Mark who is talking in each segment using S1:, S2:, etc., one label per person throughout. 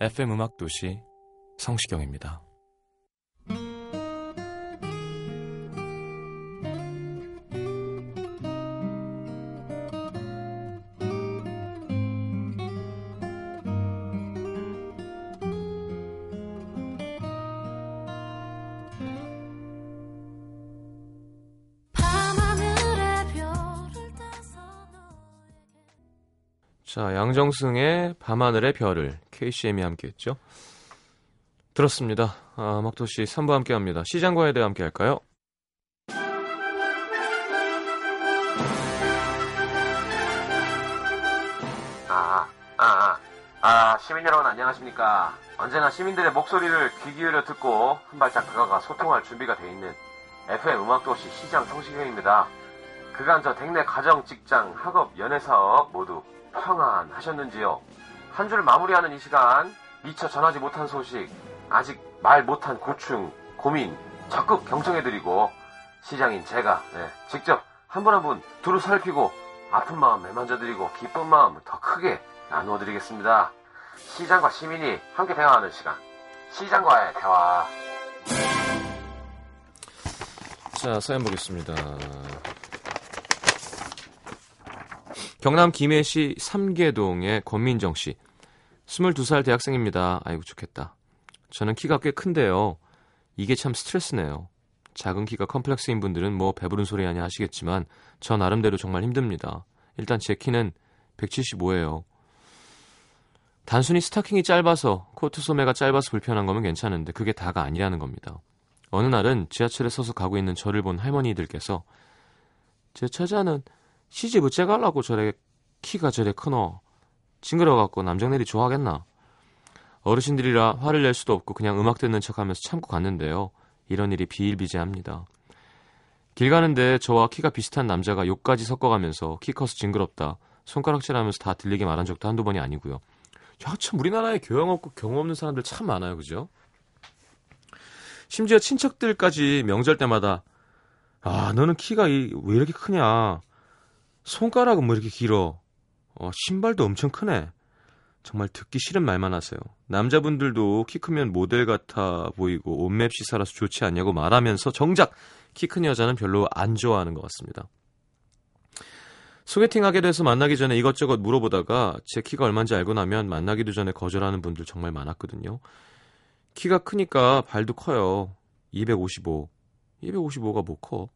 S1: FM 음악 도시 성시경입니다. 자, 양정승의 밤하늘의 별을 KCM이 함께했죠. 들었습니다. 아, 음악도시 3부 함께합니다. 시장과에 대해 함께할까요?
S2: 아, 아, 아, 아, 시민 여러분 안녕하십니까. 언제나 시민들의 목소리를 귀 기울여 듣고 한 발짝 다가가 소통할 준비가 돼 있는 FM 음악도시 시장 성시경입니다. 그간 저 댁내 가정, 직장, 학업, 연애사업 모두 평안하셨는지요? 한줄 마무리하는 이 시간 미처 전하지 못한 소식, 아직 말 못한 고충, 고민 적극 경청해드리고 시장인 제가 네, 직접 한 분 한분 두루 살피고 아픈 마음 매만져드리고 기쁜 마음 더 크게 나누어드리겠습니다. 시장과 시민이 함께 대화하는 시간. 시장과의 대화.
S1: 자, 사연 보겠습니다. 경남 김해시 삼계동의 권민정 씨. 22살 대학생입니다. 아이고, 좋겠다. 저는 키가 꽤 큰데요. 이게 참 스트레스네요. 작은 키가 컴플렉스인 분들은 뭐 배부른 소리 아니 하시겠지만 저 나름대로 정말 힘듭니다. 일단 제 키는 175예요. 단순히 스타킹이 짧아서 코트 소매가 짧아서 불편한 거면 괜찮은데 그게 다가 아니라는 겁니다. 어느 날은 지하철에 서서 가고 있는 저를 본 할머니들께서 제 처자는 시집 어째 갈라고 저래 키가 저래 크노 징그러워갖고 남정네리 좋아하겠나? 어르신들이라 화를 낼 수도 없고 그냥 음악 듣는 척하면서 참고 갔는데요. 이런 일이 비일비재합니다. 길 가는데 저와 키가 비슷한 남자가 욕까지 섞어가면서 키 커서 징그럽다 손가락질하면서 다 들리게 말한 적도 한두 번이 아니고요. 야 참 우리나라에 교양 없고 경험 없는 사람들 참 많아요 그죠? 심지어 친척들까지 명절 때마다 아 너는 키가 이- 왜 이렇게 크냐? 손가락은 뭐 이렇게 길어 어, 신발도 엄청 크네 정말 듣기 싫은 말만 하세요 남자분들도 키 크면 모델 같아 보이고 옷맵시 살아서 좋지 않냐고 말하면서 정작 키 큰 여자는 별로 안 좋아하는 것 같습니다 소개팅하게 돼서 만나기 전에 이것저것 물어보다가 제 키가 얼마인지 알고 나면 만나기도 전에 거절하는 분들 정말 많았거든요 키가 크니까 발도 커요. 255. 255가 뭐 커?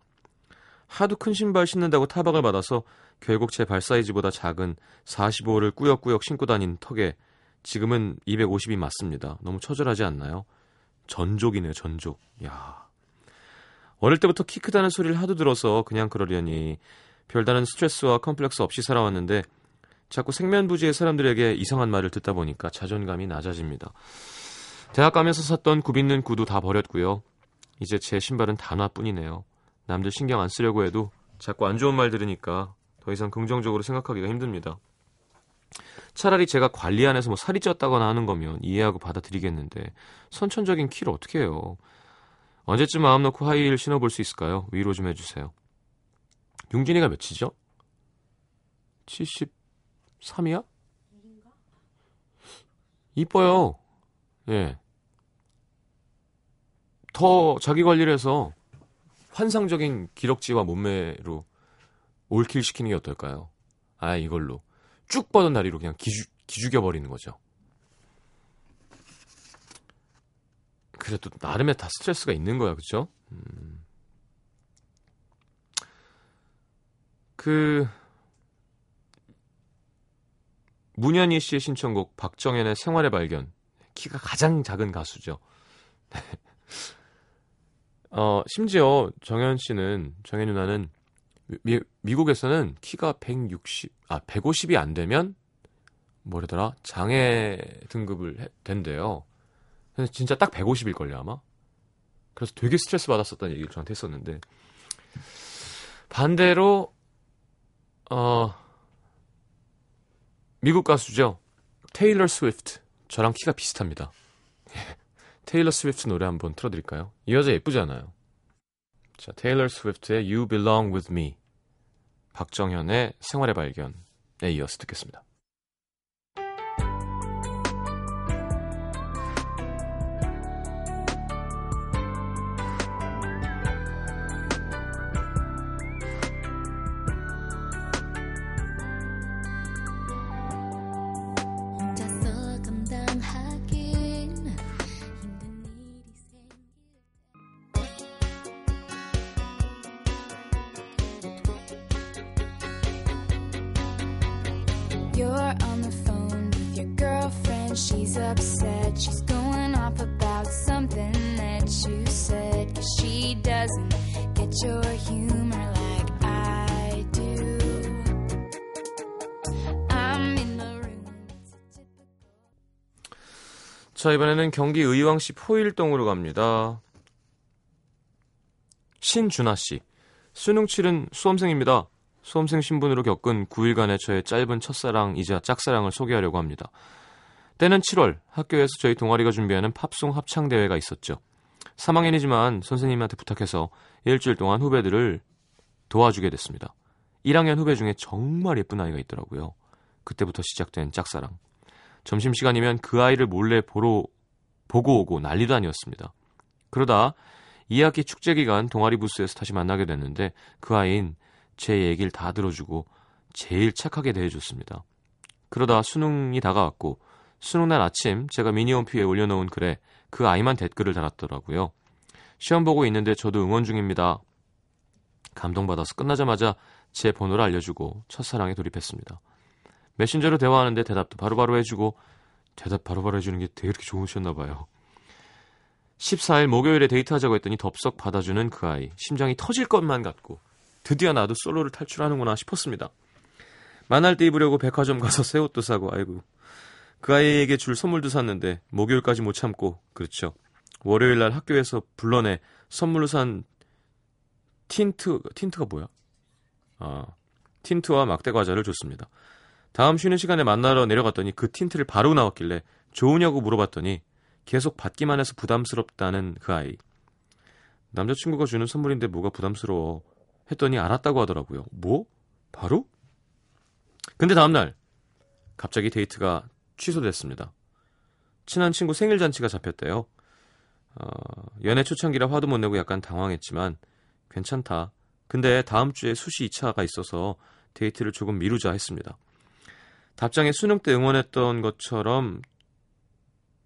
S1: 하도 큰 신발 신는다고 타박을 받아서 결국 제 발 사이즈보다 작은 45를 꾸역꾸역 신고 다닌 덕에 지금은 250이 맞습니다. 너무 처절하지 않나요? 전족이네요, 전족. 야. 어릴 때부터 키 크다는 소리를 하도 들어서 그냥 그러려니 별다른 스트레스와 컴플렉스 없이 살아왔는데 자꾸 생면부지의 사람들에게 이상한 말을 듣다 보니까 자존감이 낮아집니다. 대학 가면서 샀던 굽있는 구두 다 버렸고요. 이제 제 신발은 단화뿐이네요. 남들 신경 안 쓰려고 해도 자꾸 안 좋은 말 들으니까 더 이상 긍정적으로 생각하기가 힘듭니다. 차라리 제가 관리 안 해서 뭐 살이 쪘다거나 하는 거면 이해하고 받아들이겠는데 선천적인 키를 어떻게 해요? 언제쯤 마음 놓고 하이힐 신어볼 수 있을까요? 위로 좀 해주세요. 용진이가 몇이죠? 73이야? 이뻐요. 예. 더 자기 관리를 해서 환상적인 기럭지와 몸매로 올킬 시키는 게 어떨까요? 아, 이걸로. 쭉 뻗은 다리로 그냥 기주, 기죽여 버리는 거죠. 그래도 나름의 다 스트레스가 있는 거야, 그쵸? 음. 그, 문현희 씨의 신청곡 박정현의 생활의 발견. 키가 가장 작은 가수죠. 어, 심지어 정현 씨는 정현 누나는 미, 미국에서는 키가 160, 아 150이 안 되면 뭐래더라 장애 등급을 해, 된대요. 근데 진짜 딱 150일 걸요 아마. 그래서 되게 스트레스 받았었다는 얘기를 저한테 했었는데 반대로 어 미국 가수죠 테일러 스위프트 저랑 키가 비슷합니다. 테일러 스위프트 노래 한번 틀어드릴까요? 이 여자 예쁘잖아요. 자, 테일러 스위프트의 You Belong With Me 박정현의 생활의 발견에 이어서 듣겠습니다.
S3: Girlfriend. She's upset. She's going off about something that you said. Cause she doesn't get your humor like I do. I'm in the room.
S1: 자, 이번에는 경기 의왕시 포일동으로 갑니다. 신준하 씨. 수능 치른 수험생입니다. 수험생 신분으로 겪은 9일간의 저의 짧은 첫사랑 이자 짝사랑을 소개하려고 합니다. 때는 7월 학교에서 저희 동아리가 준비하는 팝송 합창 대회가 있었죠. 3학년이지만 선생님한테 부탁해서 일주일 동안 후배들을 도와주게 됐습니다. 1학년 후배 중에 정말 예쁜 아이가 있더라고요. 그때부터 시작된 짝사랑. 점심시간이면 그 아이를 몰래 보러 보고 오고 난리도 아니었습니다. 그러다 2학기 축제 기간 동아리 부스에서 다시 만나게 됐는데 그 아이는 제 얘기를 다 들어주고 제일 착하게 대해줬습니다. 그러다 수능이 다가왔고 수능날 아침 제가 미니홈피에 올려놓은 글에 그 아이만 댓글을 달았더라고요. 시험 보고 있는데 저도 응원 중입니다. 감동받아서 끝나자마자 제 번호를 알려주고 첫사랑에 돌입했습니다. 메신저로 대화하는데 대답도 바로바로 해주고 대답 바로 바로 해주는 게 되게 이렇게 좋으셨나 봐요. 14일 목요일에 데이트하자고 했더니 덥석 받아주는 그 아이. 심장이 터질 것만 같고 드디어 나도 솔로를 탈출하는구나 싶었습니다. 만날 때 입으려고 백화점 가서 새 옷도 사고 아이고 그 아이에게 줄 선물도 샀는데 목요일까지 못 참고 그렇죠. 월요일 날 학교에서 불러내 선물로 산 틴트 틴트가 뭐야? 아 틴트와 막대 과자를 줬습니다. 다음 쉬는 시간에 만나러 내려갔더니 그 틴트를 바르고 나왔길래 좋으냐고 물어봤더니 계속 받기만 해서 부담스럽다는 그 아이. 남자친구가 주는 선물인데 뭐가 부담스러워 했더니 알았다고 하더라고요. 뭐? 바로? 근데 다음날 갑자기 데이트가 취소됐습니다. 친한 친구 생일 잔치가 잡혔대요. 어, 연애 초창기라 화도 못 내고 약간 당황했지만 괜찮다. 근데 다음 주에 수시 2차가 있어서 데이트를 조금 미루자 했습니다. 답장에 수능 때 응원했던 것처럼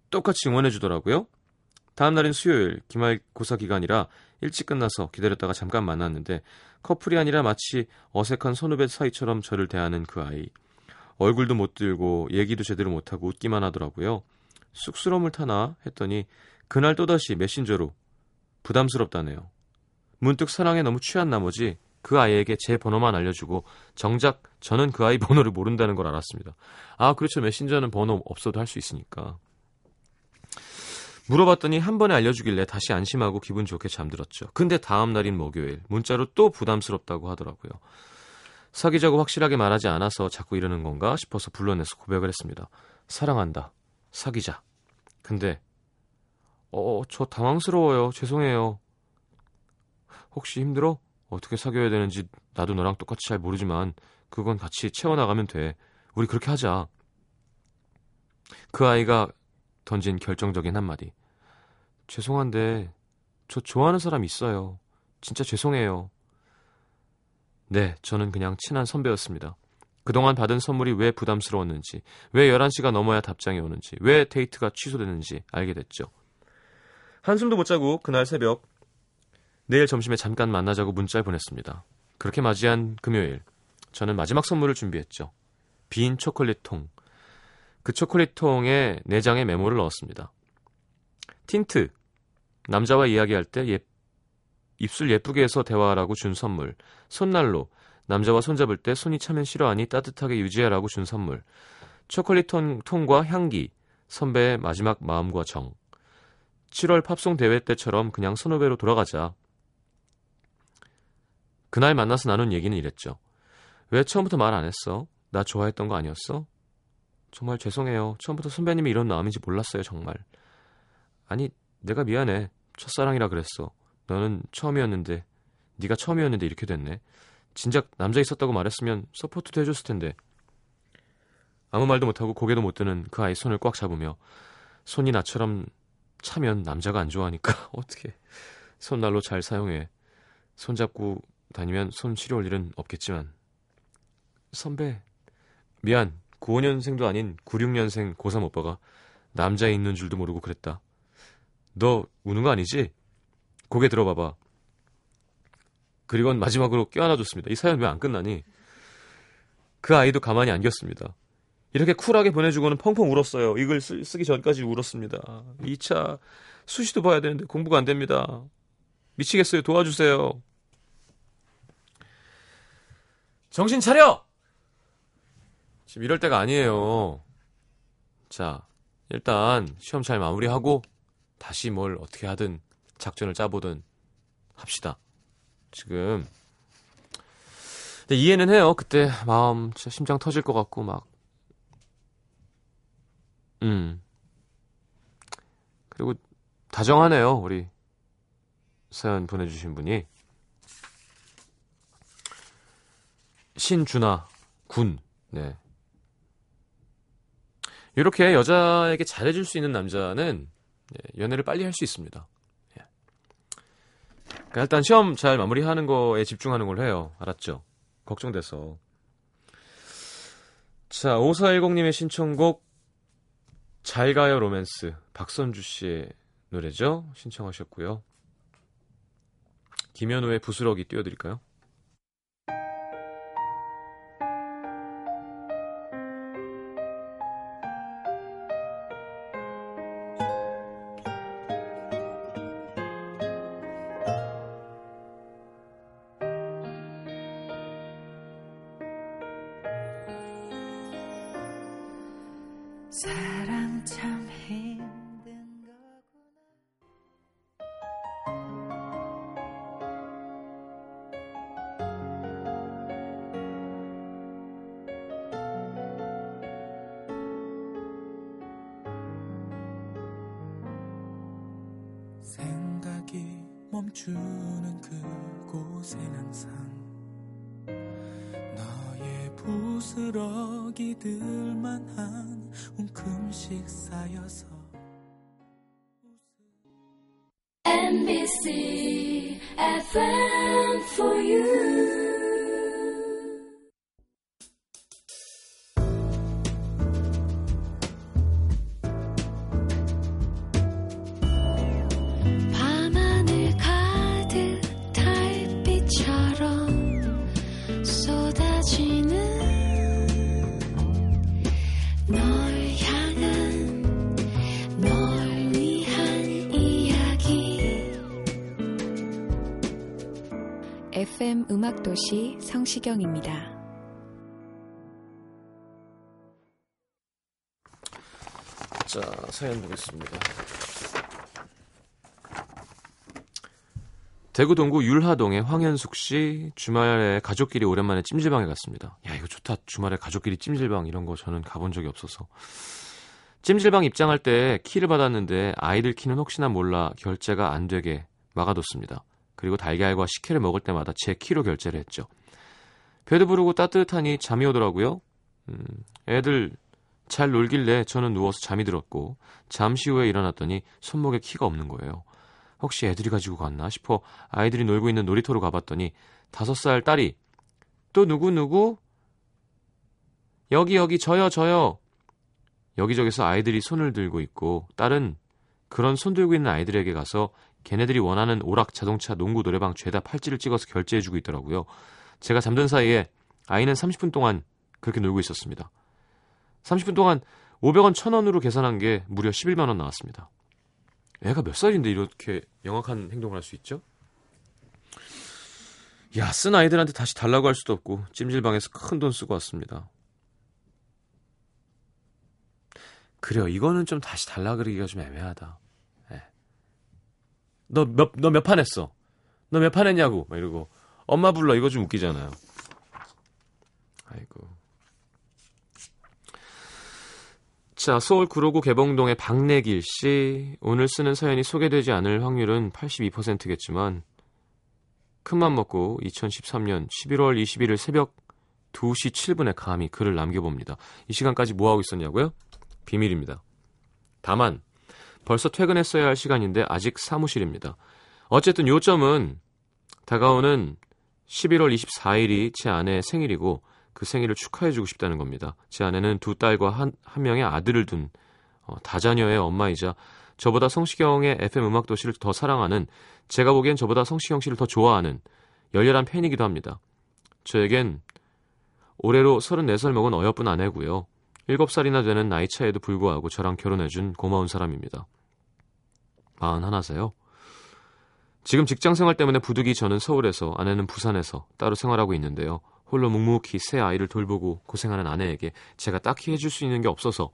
S1: 똑같이 응원해 주더라고요. 다음 날인 수요일 기말고사 기간이라 일찍 끝나서 기다렸다가 잠깐 만났는데 커플이 아니라 마치 어색한 선후배 사이처럼 저를 대하는 그 아이. 얼굴도 못 들고 얘기도 제대로 못하고 웃기만 하더라고요. 쑥스러움을 타나 했더니 그날 또다시 메신저로 부담스럽다네요. 문득 사랑에 너무 취한 나머지 그 아이에게 제 번호만 알려주고 정작 저는 그 아이 번호를 모른다는 걸 알았습니다. 아 그렇죠 메신저는 번호 없어도 할 수 있으니까. 물어봤더니 한 번에 알려주길래 다시 안심하고 기분 좋게 잠들었죠. 근데 다음 날인 목요일 문자로 또 부담스럽다고 하더라고요. 사귀자고 확실하게 말하지 않아서 자꾸 이러는 건가 싶어서 불러내서 고백을 했습니다. 사랑한다. 사귀자. 근데 어, 저 당황스러워요. 죄송해요. 혹시 힘들어? 어떻게 사귀어야 되는지 나도 너랑 똑같이 잘 모르지만 그건 같이 채워나가면 돼. 우리 그렇게 하자. 그 아이가 던진 결정적인 한마디. 죄송한데 저 좋아하는 사람 있어요. 진짜 죄송해요. 네, 저는 그냥 친한 선배였습니다. 그동안 받은 선물이 왜 부담스러웠는지, 왜 11시가 넘어야 답장이 오는지, 왜 데이트가 취소되는지 알게 됐죠. 한숨도 못 자고 그날 새벽 내일 점심에 잠깐 만나자고 문자를 보냈습니다. 그렇게 맞이한 금요일 저는 마지막 선물을 준비했죠. 빈 초콜릿 통. 그 초콜릿 통에 네 장의 메모를 넣었습니다. 틴트. 남자와 이야기할 때 예, 입술 예쁘게 해서 대화하라고 준 선물. 손난로. 남자와 손잡을 때 손이 차면 싫어하니 따뜻하게 유지하라고 준 선물. 초콜릿 통, 통과 향기. 선배의 마지막 마음과 정. 7월 팝송 대회 때처럼 그냥 선후배로 돌아가자. 그날 만나서 나눈 얘기는 이랬죠. 왜 처음부터 말 안 했어? 나 좋아했던 거 아니었어? 정말 죄송해요. 처음부터 선배님이 이런 마음인지 몰랐어요, 정말. 아니, 내가 미안해. 첫사랑이라 그랬어. 너는 처음이었는데, 네가 처음이었는데 이렇게 됐네. 진작 남자 있었다고 말했으면 서포트도 해줬을 텐데. 아무 말도 못하고 고개도 못 드는 그 아이 손을 꽉 잡으며 손이 나처럼 차면 남자가 안 좋아하니까 어떻게 손난로 잘 사용해. 손잡고 다니면 손 시려울 일은 없겠지만 선배 미안 95년생도 아닌 96년생 고3 오빠가 남자에 있는 줄도 모르고 그랬다. 너 우는 거 아니지? 고개 들어봐봐. 그리고는 마지막으로 껴안아줬습니다. 이 사연 왜 안 끝나니? 그 아이도 가만히 안겼습니다. 이렇게 쿨하게 보내주고는 펑펑 울었어요. 이걸 쓰, 쓰기 전까지 울었습니다. 2차 수시도 봐야 되는데 공부가 안 됩니다. 미치겠어요. 도와주세요. 정신 차려! 지금 이럴 때가 아니에요. 자, 일단 시험 잘 마무리하고 다시 뭘 어떻게 하든 작전을 짜보든 합시다. 지금 이해는 해요. 그때 마음 진짜 심장 터질 것 같고 막 음. 그리고 다정하네요. 우리 사연 보내주신 분이 신준아 군. 네. 이렇게 여자에게 잘해줄 수 있는 남자는 예, 연애를 빨리 할 수 있습니다. 예. 그러니까 일단 시험 잘 마무리하는 거에 집중하는 걸 해요. 알았죠? 걱정돼서. 자, 5410님의 신청곡 잘 가요 로맨스 박선주 씨의 노래죠. 신청하셨고요. 김현우의 부스러기 띄워드릴까요?
S4: 사랑 참 힘든 거구나. 생각이 멈추는 그곳엔 항상 너의 부스러기들만 한 웅큼씩 쌓여서
S3: NBC FM for you.
S5: 음악도시 성시경입니다.
S1: 자, 사연 보겠습니다. 대구 동구 율하동의 황현숙 씨 주말에 가족끼리 오랜만에 찜질방에 갔습니다. 야 이거 좋다. 주말에 가족끼리 찜질방 이런 거 저는 가본 적이 없어서. 찜질방 입장할 때 키를 받았는데 아이들 키는 혹시나 몰라 결제가 안 되게 막아뒀습니다. 그리고 달걀과 식혜를 먹을 때마다 제 키로 결제를 했죠. 배도 부르고 따뜻하니 잠이 오더라고요. 음, 애들 잘 놀길래 저는 누워서 잠이 들었고 잠시 후에 일어났더니 손목에 키가 없는 거예요. 혹시 애들이 가지고 갔나 싶어 아이들이 놀고 있는 놀이터로 가봤더니 다섯 살 딸이 또 누구 누구 여기 여기 저요 저요 여기저기서 아이들이 손을 들고 있고 딸은 그런 손 들고 있는 아이들에게 가서 걔네들이 원하는 오락 자동차 농구 노래방 죄다 팔찌를 찍어서 결제해주고 있더라고요. 제가 잠든 사이에 아이는 30분 동안 그렇게 놀고 있었습니다. 30분 동안 500원 1000원으로 계산한 게 무려 11만 원 나왔습니다. 애가 몇 살인데 이렇게 영악한 행동을 할 수 있죠? 야, 쓴 아이들한테 다시 달라고 할 수도 없고 찜질방에서 큰 돈 쓰고 왔습니다. 그래요. 이거는 좀 다시 달라 그러기가 좀 애매하다. 예. 너 몇, 너 몇 판 했어? 너 몇 판 했냐고? 막 이러고. 엄마 불러. 이거 좀 웃기잖아요. 아이고. 자, 서울 구로구 개봉동의 박내길 씨. 오늘 쓰는 사연이 소개되지 않을 확률은 82%겠지만, 큰맘 먹고 2013년 11월 21일 새벽 2시 7분에 감히 글을 남겨봅니다. 이 시간까지 뭐하고 있었냐고요? 비밀입니다. 다만, 벌써 퇴근했어야 할 시간인데 아직 사무실입니다. 어쨌든 요점은 다가오는 11월 24일이 제 아내의 생일이고 그 생일을 축하해주고 싶다는 겁니다. 제 아내는 두 딸과 한, 한 명의 아들을 둔 어, 다자녀의 엄마이자 저보다 성시경의 FM 음악도시를 더 사랑하는 제가 보기엔 저보다 성시경 씨를 더 좋아하는 열렬한 팬이기도 합니다. 저에겐 올해로 34살 먹은 어여쁜 아내고요. 7살이나 되는 나이 차에도 불구하고 저랑 결혼해준 고마운 사람입니다. 41세요. 지금 직장 생활 때문에 부득이 저는 서울에서 아내는 부산에서 따로 생활하고 있는데요. 홀로 묵묵히 새 아이를 돌보고 고생하는 아내에게 제가 딱히 해줄 수 있는 게 없어서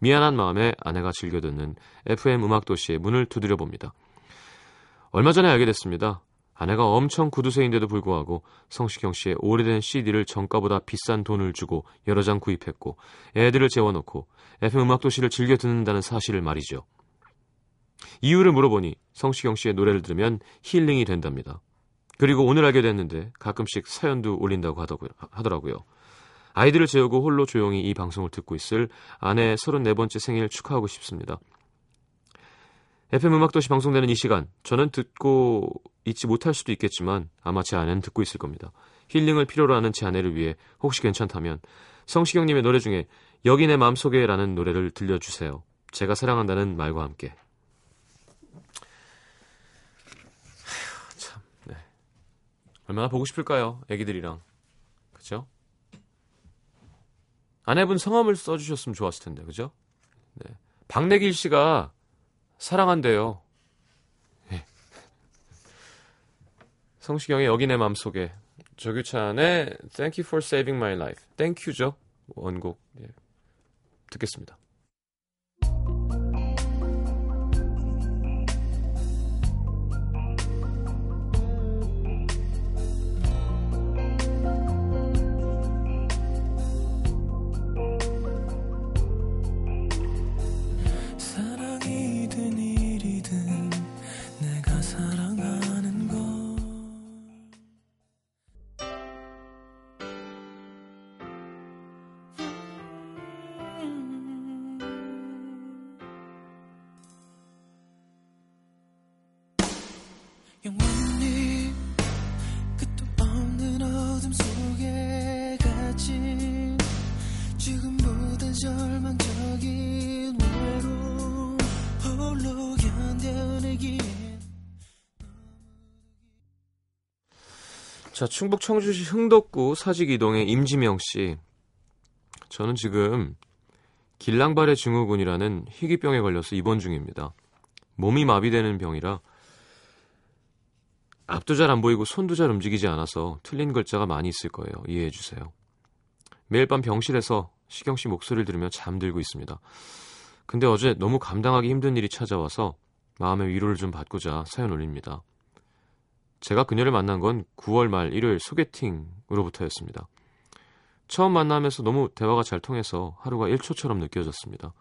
S1: 미안한 마음에 아내가 즐겨 듣는 FM 음악 도시의 문을 두드려 봅니다. 얼마 전에 알게 됐습니다. 아내가 엄청 구두쇠인데도 불구하고 성시경 씨의 오래된 CD를 정가보다 비싼 돈을 주고 여러 장 구입했고 애들을 재워놓고 FM 음악 도시를 즐겨 듣는다는 사실을 말이죠. 이유를 물어보니 성시경 씨의 노래를 들으면 힐링이 된답니다. 그리고 오늘 알게 됐는데 가끔씩 사연도 올린다고 하더라고요. 아이들을 재우고 홀로 조용히 이 방송을 듣고 있을 아내의 34번째 생일 축하하고 싶습니다. FM 음악도시 방송되는 이 시간, 저는 듣고 있지 못할 수도 있겠지만 아마 제 아내는 듣고 있을 겁니다. 힐링을 필요로 하는 제 아내를 위해 혹시 괜찮다면 성시경님의 노래 중에 여기 내 마음속에라는 노래를 들려주세요. 제가 사랑한다는 말과 함께. 참, 네. 얼마나 보고 싶을까요? 애기들이랑. 그죠? 아내분 성함을 써주셨으면 좋았을 텐데, 그죠? 네. 박내길 씨가 사랑한대요. 네. 성시경의 여기 내 맘속에 조규찬의 Thank You for Saving My Life. Thank You죠. 원곡. 네. 듣겠습니다.
S4: 영원히 끝도 없는 어둠 속에 갇힌 지금보다 절망적인 외로움 홀로 견뎌내기엔
S1: 자, 충북 청주시 흥덕구 사직이동의 임지명 씨. 저는 지금 길랑발의 증후군이라는 희귀병에 걸려서 입원 중입니다. 몸이 마비되는 병이라 앞도 잘 안 보이고 손도 잘 움직이지 않아서 틀린 글자가 많이 있을 거예요. 이해해 주세요. 매일 밤 병실에서 시경 씨 목소리를 들으며 잠들고 있습니다. 근데 어제 너무 감당하기 힘든 일이 찾아와서 마음의 위로를 좀 받고자 사연 올립니다. 제가 그녀를 만난 건 9월 말 일요일 소개팅으로부터였습니다. 처음 만나면서 너무 대화가 잘 통해서 하루가 1초처럼 느껴졌습니다.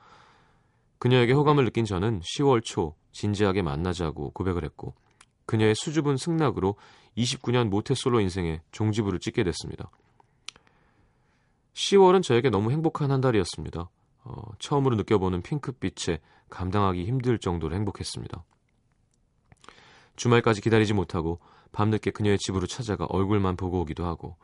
S1: 그녀에게 호감을 느낀 저는 10월 초 진지하게 만나자고 고백을 했고 그녀의 수줍은 승낙으로 29년 모태솔로 인생에 종지부를 찍게 됐습니다. 10월은 저에게 너무 행복한 한 달이었습니다. 어, 처음으로 느껴보는 핑크빛에 감당하기 힘들 정도로 행복했습니다. 주말까지 기다리지 못하고 밤늦게 그녀의 집으로 찾아가 얼굴만 보고 오기도 하고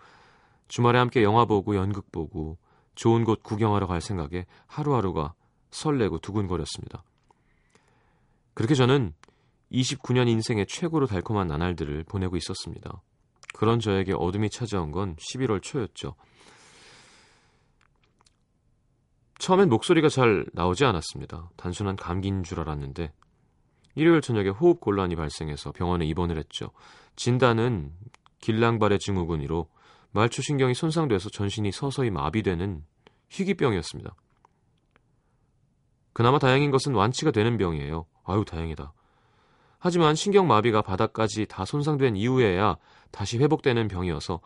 S1: 주말에 함께 영화 보고 연극 보고 좋은 곳 구경하러 갈 생각에 하루하루가 설레고 두근거렸습니다. 그렇게 저는 29년 인생의 최고로 달콤한 나날들을 보내고 있었습니다. 그런 저에게 어둠이 찾아온 건 11월 초였죠. 처음엔 목소리가 잘 나오지 않았습니다. 단순한 감기인 줄 알았는데 일요일 저녁에 호흡 곤란이 발생해서 병원에 입원을 했죠. 진단은 길랑발의 증후군으로 말초 신경이 손상돼서 전신이 서서히 마비되는 희귀병이었습니다. 그나마 다행인 것은 완치가 되는 병이에요. 아유 다행이다. 하지만 신경마비가 바닥까지 다 손상된 이후에야 다시 회복되는 병이어서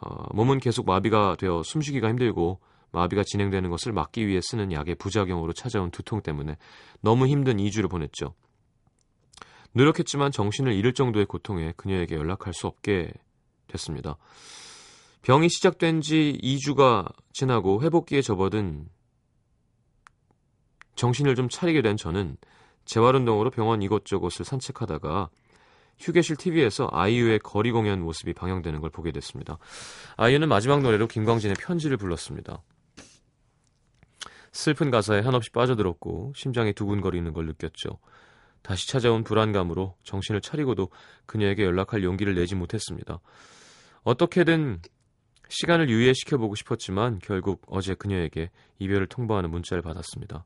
S1: 어, 몸은 계속 마비가 되어 숨쉬기가 힘들고 마비가 진행되는 것을 막기 위해 쓰는 약의 부작용으로 찾아온 두통 때문에 너무 힘든 2주를 보냈죠. 노력했지만 정신을 잃을 정도의 고통에 그녀에게 연락할 수 없게 됐습니다. 병이 시작된 지 2주가 지나고 회복기에 접어든 정신을 좀 차리게 된 저는 재활운동으로 병원 이곳저곳을 산책하다가 휴게실 TV에서 아이유의 거리 공연 모습이 방영되는 걸 보게 됐습니다. 아이유는 마지막 노래로 김광진의 편지를 불렀습니다. 슬픈 가사에 한없이 빠져들었고 심장이 두근거리는 걸 느꼈죠. 다시 찾아온 불안감으로 정신을 차리고도 그녀에게 연락할 용기를 내지 못했습니다. 어떻게든 시간을 유예시켜보고 싶었지만 결국 어제 그녀에게 이별을 통보하는 문자를 받았습니다.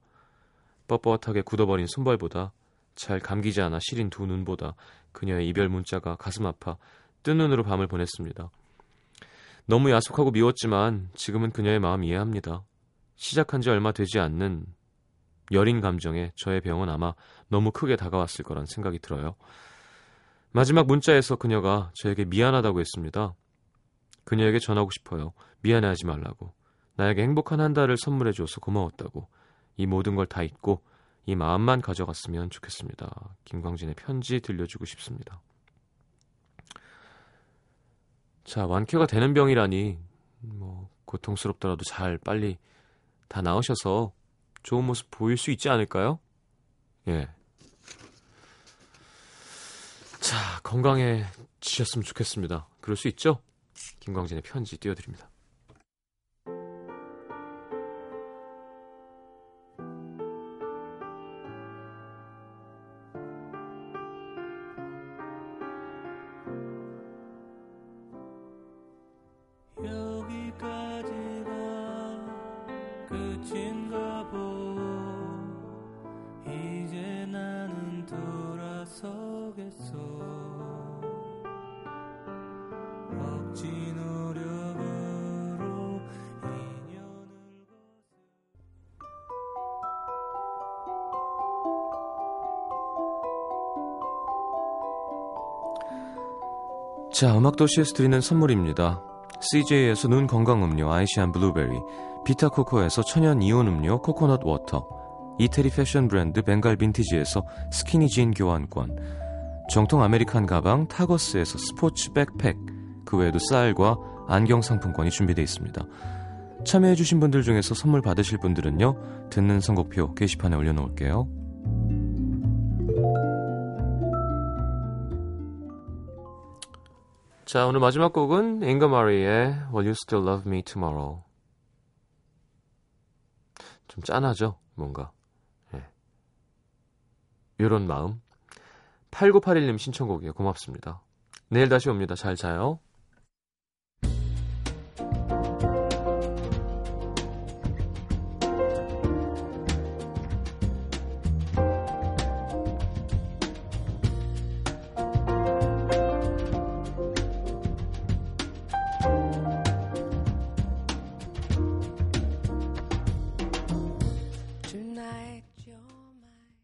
S1: 뻣뻣하게 굳어버린 손발보다 잘 감기지 않아 시린 두 눈보다 그녀의 이별 문자가 가슴 아파 뜬 눈으로 밤을 보냈습니다. 너무 야속하고 미웠지만 지금은 그녀의 마음 이해합니다. 시작한 지 얼마 되지 않는 여린 감정에 저의 병은 아마 너무 크게 다가왔을 거란 생각이 들어요. 마지막 문자에서 그녀가 저에게 미안하다고 했습니다. 그녀에게 전하고 싶어요. 미안해하지 말라고. 나에게 행복한 한 달을 선물해 줘서 고마웠다고. 이 모든 걸 다 잊고 이 마음만 가져갔으면 좋겠습니다. 김광진의 편지 들려주고 싶습니다. 자, 완쾌가 되는 병이라니 뭐 고통스럽더라도 잘 빨리 다 나으셔서 좋은 모습 보일 수 있지 않을까요? 예. 자, 건강해지셨으면 좋겠습니다. 그럴 수 있죠? 김광진의 편지 띄워드립니다.
S4: 나는 돌아서겠어 억지 노력으로 인연을
S1: 자, 음악도시에서 드리는 선물입니다. CJ에서 눈 건강 음료 아이시안 블루베리, 비타코코에서 천연 이온 음료 코코넛 water, 이태리 패션 브랜드 벵갈 빈티지에서 스키니진 교환권, 정통 American 가방 타거스에서 스포츠 백팩, 그 외에도 쌀과 안경 상품권이 준비되어 있습니다. 참여해주신 분들 중에서 선물 받으실 분들은요, 듣는 선곡표 게시판에 올려놓을게요. 자, 오늘 마지막 곡은 잉거 마리의 Will You Still Love Me Tomorrow. 좀 짠하죠, 뭔가. 예. 요런 마음. 8981님 신청곡이에요. 고맙습니다. 내일 다시 옵니다. 잘 자요.